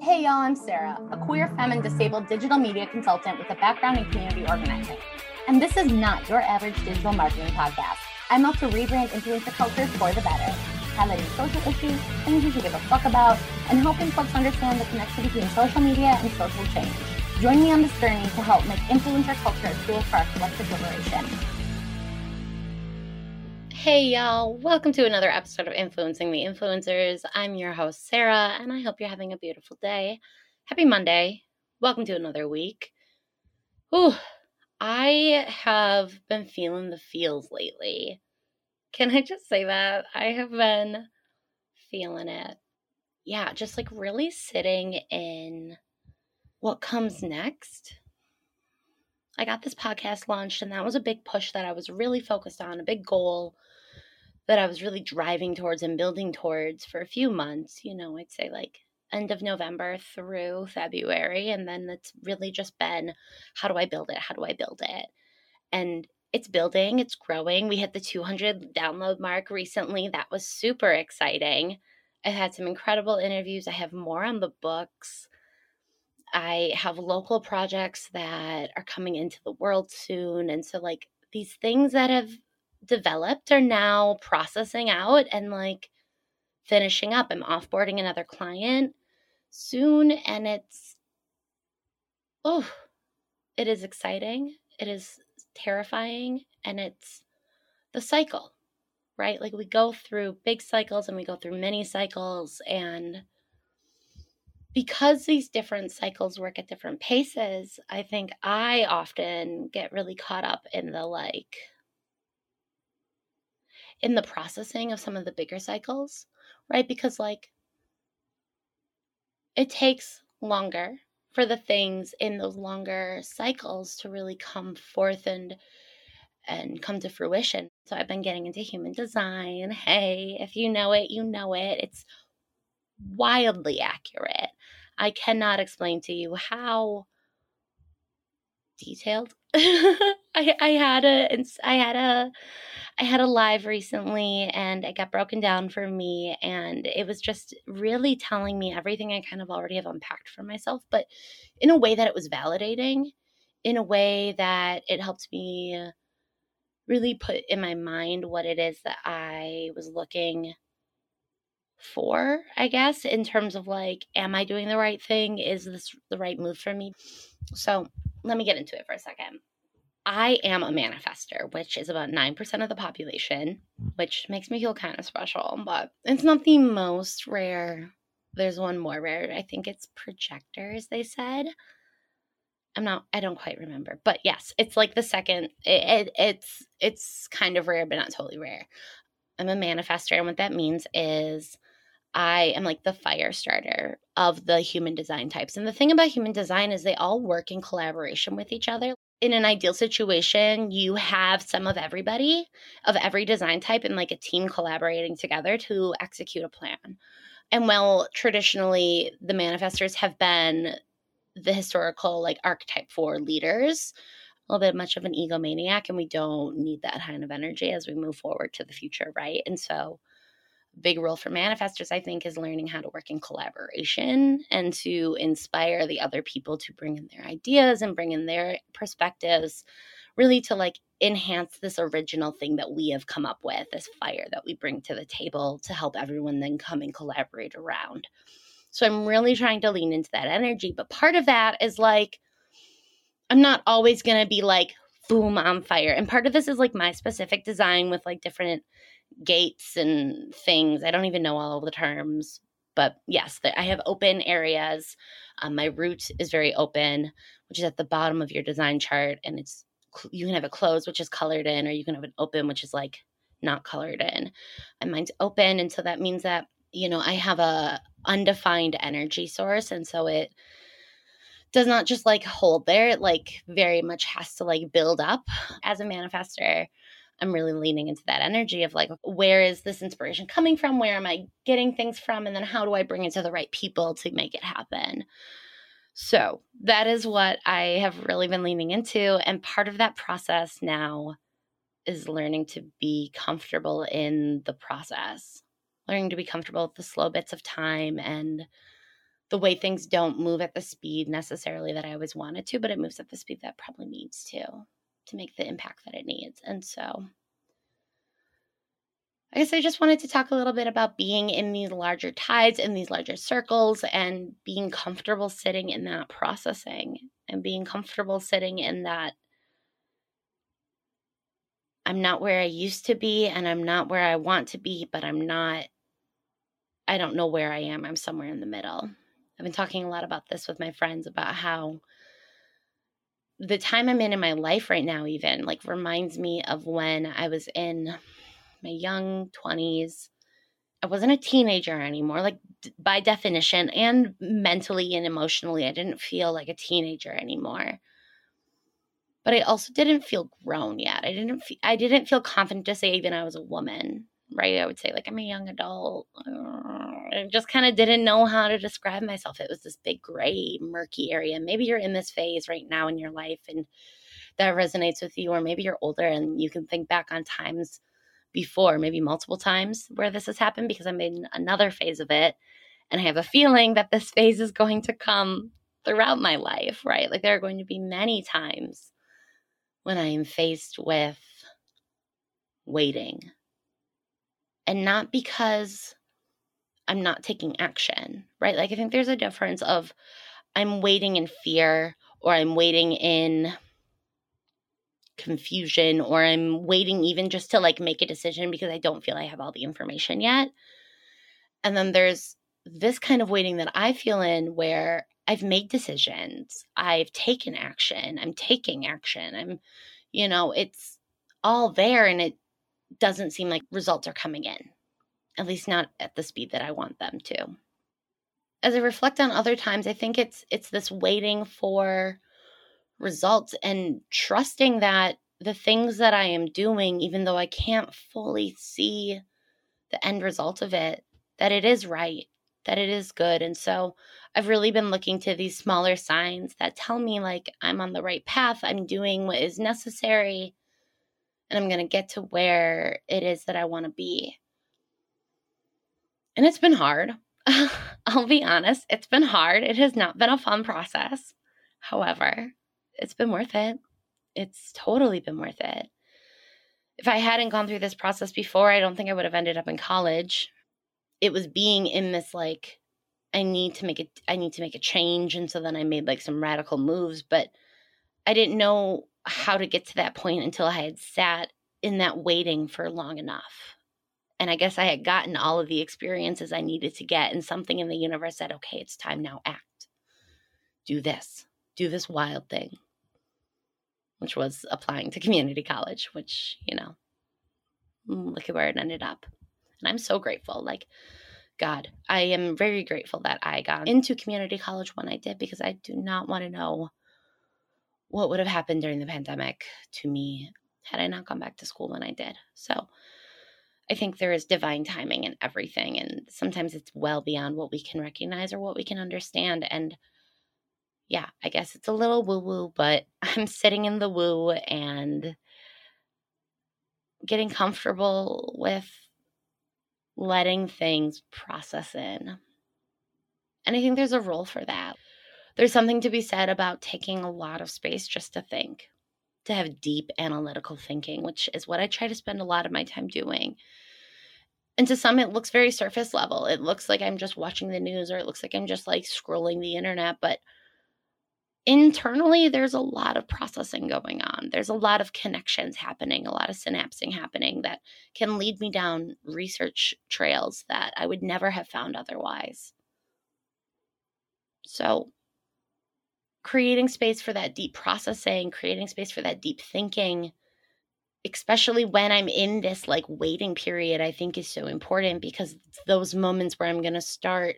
Hey y'all, I'm Sarah, a queer, femme, and disabled digital media consultant with a background in community organizing. And this is not your average digital marketing podcast. I'm out to rebrand influencer culture for the better, highlighting social issues, things you should give a fuck about, and helping folks understand the connection between social media and social change. Join me on this journey to help make influencer culture a tool for our collective liberation. Hey, y'all. Welcome to another episode of Influencing the Influencers. I'm your host, Sarah, and I hope you're having a beautiful day. Happy Monday. Welcome to another week. Ooh, I have been feeling the feels lately. Can I just say that? I have been feeling it. Yeah, just like really sitting in what comes next I got this podcast launched, and that was a big push that I was really focused on, a big goal that I was really driving towards and building towards for a few months. You know, I'd say like end of November through February. And then it's really just been how do I build it? How do I build it? And it's building, it's growing. We hit the 200 download mark recently. That was super exciting. I've had some incredible interviews. I have more on the books. I have local projects that are coming into the world soon. And so, like, these things that have developed are now processing out and like finishing up. I'm offboarding another client soon, and it's, oh, it is exciting. It is terrifying. And it's the cycle, right? Like, we go through big cycles and we go through many cycles. And because these different cycles work at different paces, I think I often get really caught up in the like, in the processing of some of the bigger cycles, right? Because like it takes longer for the things in those longer cycles to really come forth and and come to fruition. So I've been getting into human design. Hey, if you know it, you know it. It's wildly accurate. I cannot explain to you how detailed. I I had a I had a I had a live recently and it got broken down for me and it was just really telling me everything I kind of already have unpacked for myself, but in a way that it was validating, in a way that it helped me really put in my mind what it is that I was looking for, I guess, in terms of like, am I doing the right thing? Is this the right move for me? So let me get into it for a second. I am a manifester, which is about 9% of the population, hmm. which makes me feel kind of special, but it's not the most rare. There's one more rare. I think it's projectors, they said. I'm not I don't quite remember. But yes, it's like the second it, it, it's it's kind of rare but not totally rare. I'm a manifester and what that means is I am like the fire starter of the human design types. And the thing about human design is they all work in collaboration with each other. In an ideal situation, you have some of everybody of every design type and like a team collaborating together to execute a plan. And while traditionally the manifestors have been the historical like archetype for leaders, a little bit much of an egomaniac, and we don't need that kind of energy as we move forward to the future, right? And so big role for manifestors, I think, is learning how to work in collaboration and to inspire the other people to bring in their ideas and bring in their perspectives, really to like enhance this original thing that we have come up with, this fire that we bring to the table to help everyone then come and collaborate around. So I'm really trying to lean into that energy. But part of that is like, I'm not always going to be like, boom, on fire. And part of this is like my specific design with like different gates and things. I don't even know all the terms, but yes, I have open areas. Um, my root is very open, which is at the bottom of your design chart, and it's you can have it closed, which is colored in, or you can have it open, which is like not colored in. And mine's open, and so that means that you know I have a undefined energy source, and so it does not just like hold there it like very much has to like build up as a manifester I'm really leaning into that energy of like, where is this inspiration coming from? Where am I getting things from? And then how do I bring it to the right people to make it happen? So that is what I have really been leaning into. And part of that process now is learning to be comfortable in the process, learning to be comfortable with the slow bits of time and the way things don't move at the speed necessarily that I always wanted to, but it moves at the speed that probably needs to to make the impact that it needs. And so I guess I just wanted to talk a little bit about being in these larger tides, in these larger circles, and being comfortable sitting in that processing and being comfortable sitting in that I'm not where I used to be and I'm not where I want to be, but I'm not, I don't know where I am. I'm somewhere in the middle. I've been talking a lot about this with my friends about how the time I'm in in my life right now, even like reminds me of when I was in my young 20s. I wasn't a teenager anymore, like by definition, and mentally and emotionally, I didn't feel like a teenager anymore. But I also didn't feel grown yet. I didn't. Feel, I didn't feel confident to say even I was a woman, right? I would say like I'm a young adult. Uh, I just kind of didn't know how to describe myself. It was this big gray, murky area. Maybe you're in this phase right now in your life, and that resonates with you, or maybe you're older and you can think back on times before, maybe multiple times where this has happened because I'm in another phase of it. And I have a feeling that this phase is going to come throughout my life, right? Like there are going to be many times when I am faced with waiting. And not because I'm not taking action, right? Like I think there's a difference of I'm waiting in fear or I'm waiting in confusion or I'm waiting even just to like make a decision because I don't feel I have all the information yet. And then there's this kind of waiting that I feel in where I've made decisions, I've taken action, I'm taking action. I'm, you know, it's all there and it doesn't seem like results are coming in, at least not at the speed that I want them to. As I reflect on other times, I think it's it's this waiting for results and trusting that the things that I am doing, even though I can't fully see the end result of it, that it is right, that it is good. And so I've really been looking to these smaller signs that tell me, like, I'm on the right path, I'm doing what is necessary, and I'm going to get to where it is that I want to be. And it's been hard. I'll be honest, it's been hard. It has not been a fun process. However, it's been worth it. It's totally been worth it. If I hadn't gone through this process before, I don't think I would have ended up in college. It was being in this like I need to make it I need to make a change and so then I made like some radical moves, but I didn't know how to get to that point until I had sat in that waiting for long enough. And I guess I had gotten all of the experiences I needed to get, and something in the universe said, okay, it's time now, act. Do this. Do this wild thing which was applying to community college, which, you know, mm, look at where it ended up. And I'm so grateful. Like, God, I am very grateful that I got into community college when I did because I do not want to know what would have happened during the pandemic to me had I not gone back to school when I did. So I think there is divine timing in everything. And sometimes it's well beyond what we can recognize or what we can understand. And yeah, I guess it's a little woo woo, but I'm sitting in the woo and getting comfortable with letting things process in. And I think there's a role for that. There's something to be said about taking a lot of space just to think, to have deep analytical thinking, which is what I try to spend a lot of my time doing. And to some, it looks very surface level. It looks like I'm just watching the news or it looks like I'm just like scrolling the internet. But internally there's a lot of processing going on there's a lot of connections happening a lot of synapsing happening that can lead me down research trails that i would never have found otherwise so creating space for that deep processing creating space for that deep thinking especially when i'm in this like waiting period i think is so important because those moments where i'm going to start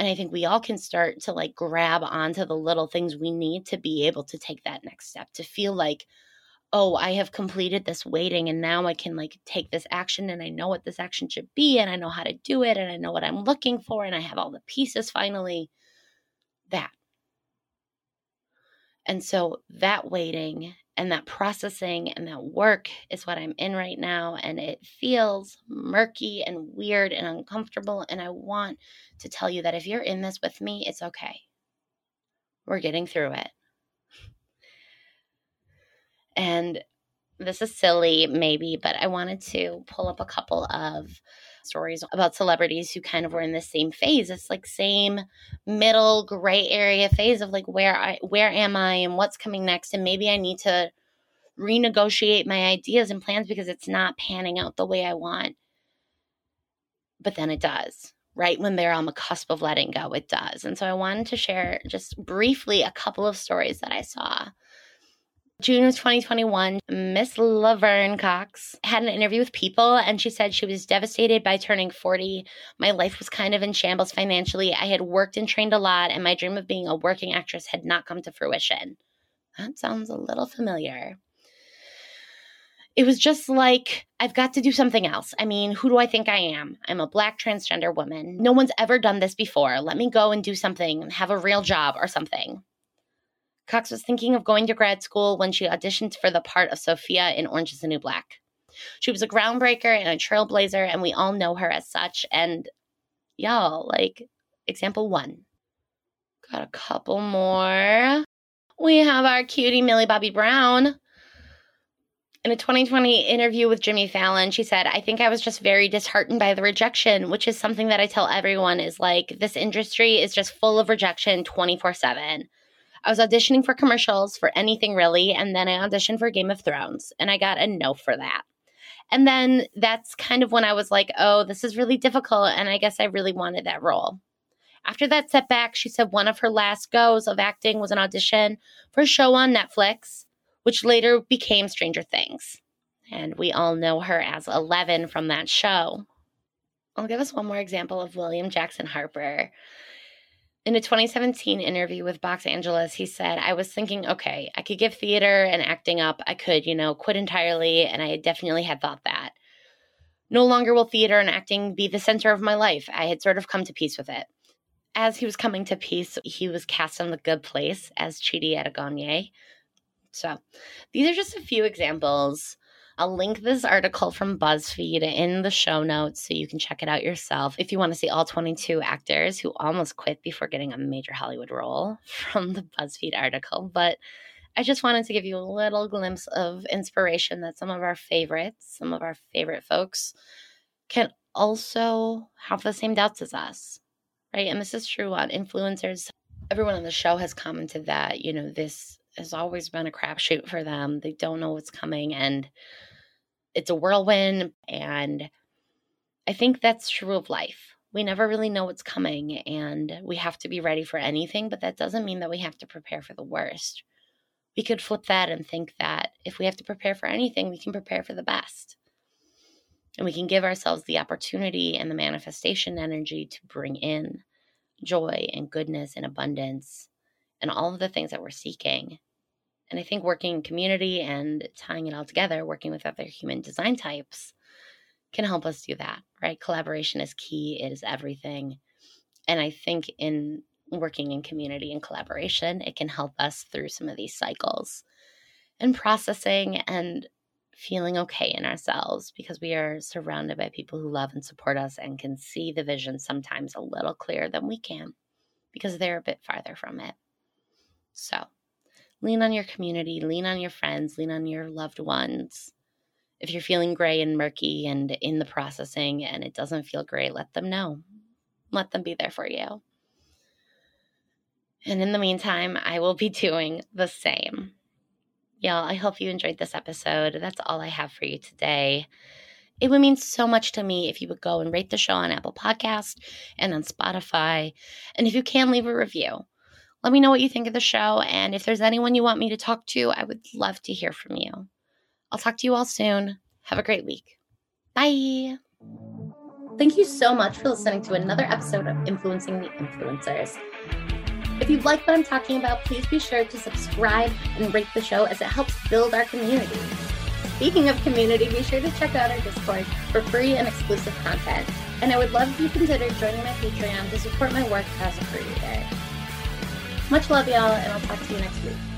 and I think we all can start to like grab onto the little things we need to be able to take that next step, to feel like, oh, I have completed this waiting and now I can like take this action and I know what this action should be and I know how to do it and I know what I'm looking for and I have all the pieces finally. That. And so that waiting And that processing and that work is what I'm in right now. And it feels murky and weird and uncomfortable. And I want to tell you that if you're in this with me, it's okay. We're getting through it. And this is silly, maybe, but I wanted to pull up a couple of stories about celebrities who kind of were in the same phase. It's like same middle gray area phase of like where I where am I and what's coming next and maybe I need to renegotiate my ideas and plans because it's not panning out the way I want. But then it does. Right when they're on the cusp of letting go, it does. And so I wanted to share just briefly a couple of stories that I saw June of 2021, Miss Laverne Cox had an interview with People, and she said she was devastated by turning 40. My life was kind of in shambles financially. I had worked and trained a lot, and my dream of being a working actress had not come to fruition. That sounds a little familiar. It was just like, I've got to do something else. I mean, who do I think I am? I'm a black transgender woman. No one's ever done this before. Let me go and do something, have a real job or something. Cox was thinking of going to grad school when she auditioned for the part of Sophia in Orange is the New Black. She was a groundbreaker and a trailblazer, and we all know her as such. And y'all, like, example one. Got a couple more. We have our cutie Millie Bobby Brown. In a 2020 interview with Jimmy Fallon, she said, I think I was just very disheartened by the rejection, which is something that I tell everyone is like, this industry is just full of rejection 24 7. I was auditioning for commercials for anything really, and then I auditioned for Game of Thrones, and I got a no for that. And then that's kind of when I was like, oh, this is really difficult, and I guess I really wanted that role. After that setback, she said one of her last goes of acting was an audition for a show on Netflix, which later became Stranger Things. And we all know her as Eleven from that show. I'll give us one more example of William Jackson Harper. In a 2017 interview with Box Angeles, he said, I was thinking, okay, I could give theater and acting up. I could, you know, quit entirely. And I definitely had thought that. No longer will theater and acting be the center of my life. I had sort of come to peace with it. As he was coming to peace, he was cast on The Good Place as Chidi Anagonye. So these are just a few examples I'll link this article from BuzzFeed in the show notes so you can check it out yourself if you want to see all 22 actors who almost quit before getting a major Hollywood role from the BuzzFeed article. But I just wanted to give you a little glimpse of inspiration that some of our favorites, some of our favorite folks, can also have the same doubts as us, right? And this is true on influencers. Everyone on the show has commented that, you know, this has always been a crapshoot for them. They don't know what's coming. And it's a whirlwind. And I think that's true of life. We never really know what's coming and we have to be ready for anything, but that doesn't mean that we have to prepare for the worst. We could flip that and think that if we have to prepare for anything, we can prepare for the best. And we can give ourselves the opportunity and the manifestation energy to bring in joy and goodness and abundance and all of the things that we're seeking and I think working in community and tying it all together, working with other human design types, can help us do that, right? Collaboration is key, it is everything. And I think in working in community and collaboration, it can help us through some of these cycles and processing and feeling okay in ourselves because we are surrounded by people who love and support us and can see the vision sometimes a little clearer than we can because they're a bit farther from it. So, lean on your community, lean on your friends, lean on your loved ones. If you're feeling gray and murky and in the processing and it doesn't feel great, let them know. Let them be there for you. And in the meantime, I will be doing the same. Y'all, I hope you enjoyed this episode. That's all I have for you today. It would mean so much to me if you would go and rate the show on Apple Podcast and on Spotify. And if you can, leave a review. Let me know what you think of the show. And if there's anyone you want me to talk to, I would love to hear from you. I'll talk to you all soon. Have a great week. Bye. Thank you so much for listening to another episode of Influencing the Influencers. If you like what I'm talking about, please be sure to subscribe and rate the show as it helps build our community. Speaking of community, be sure to check out our Discord for free and exclusive content. And I would love if you consider joining my Patreon to support my work as a creator. Much love, y'all, and I'll talk to you next week.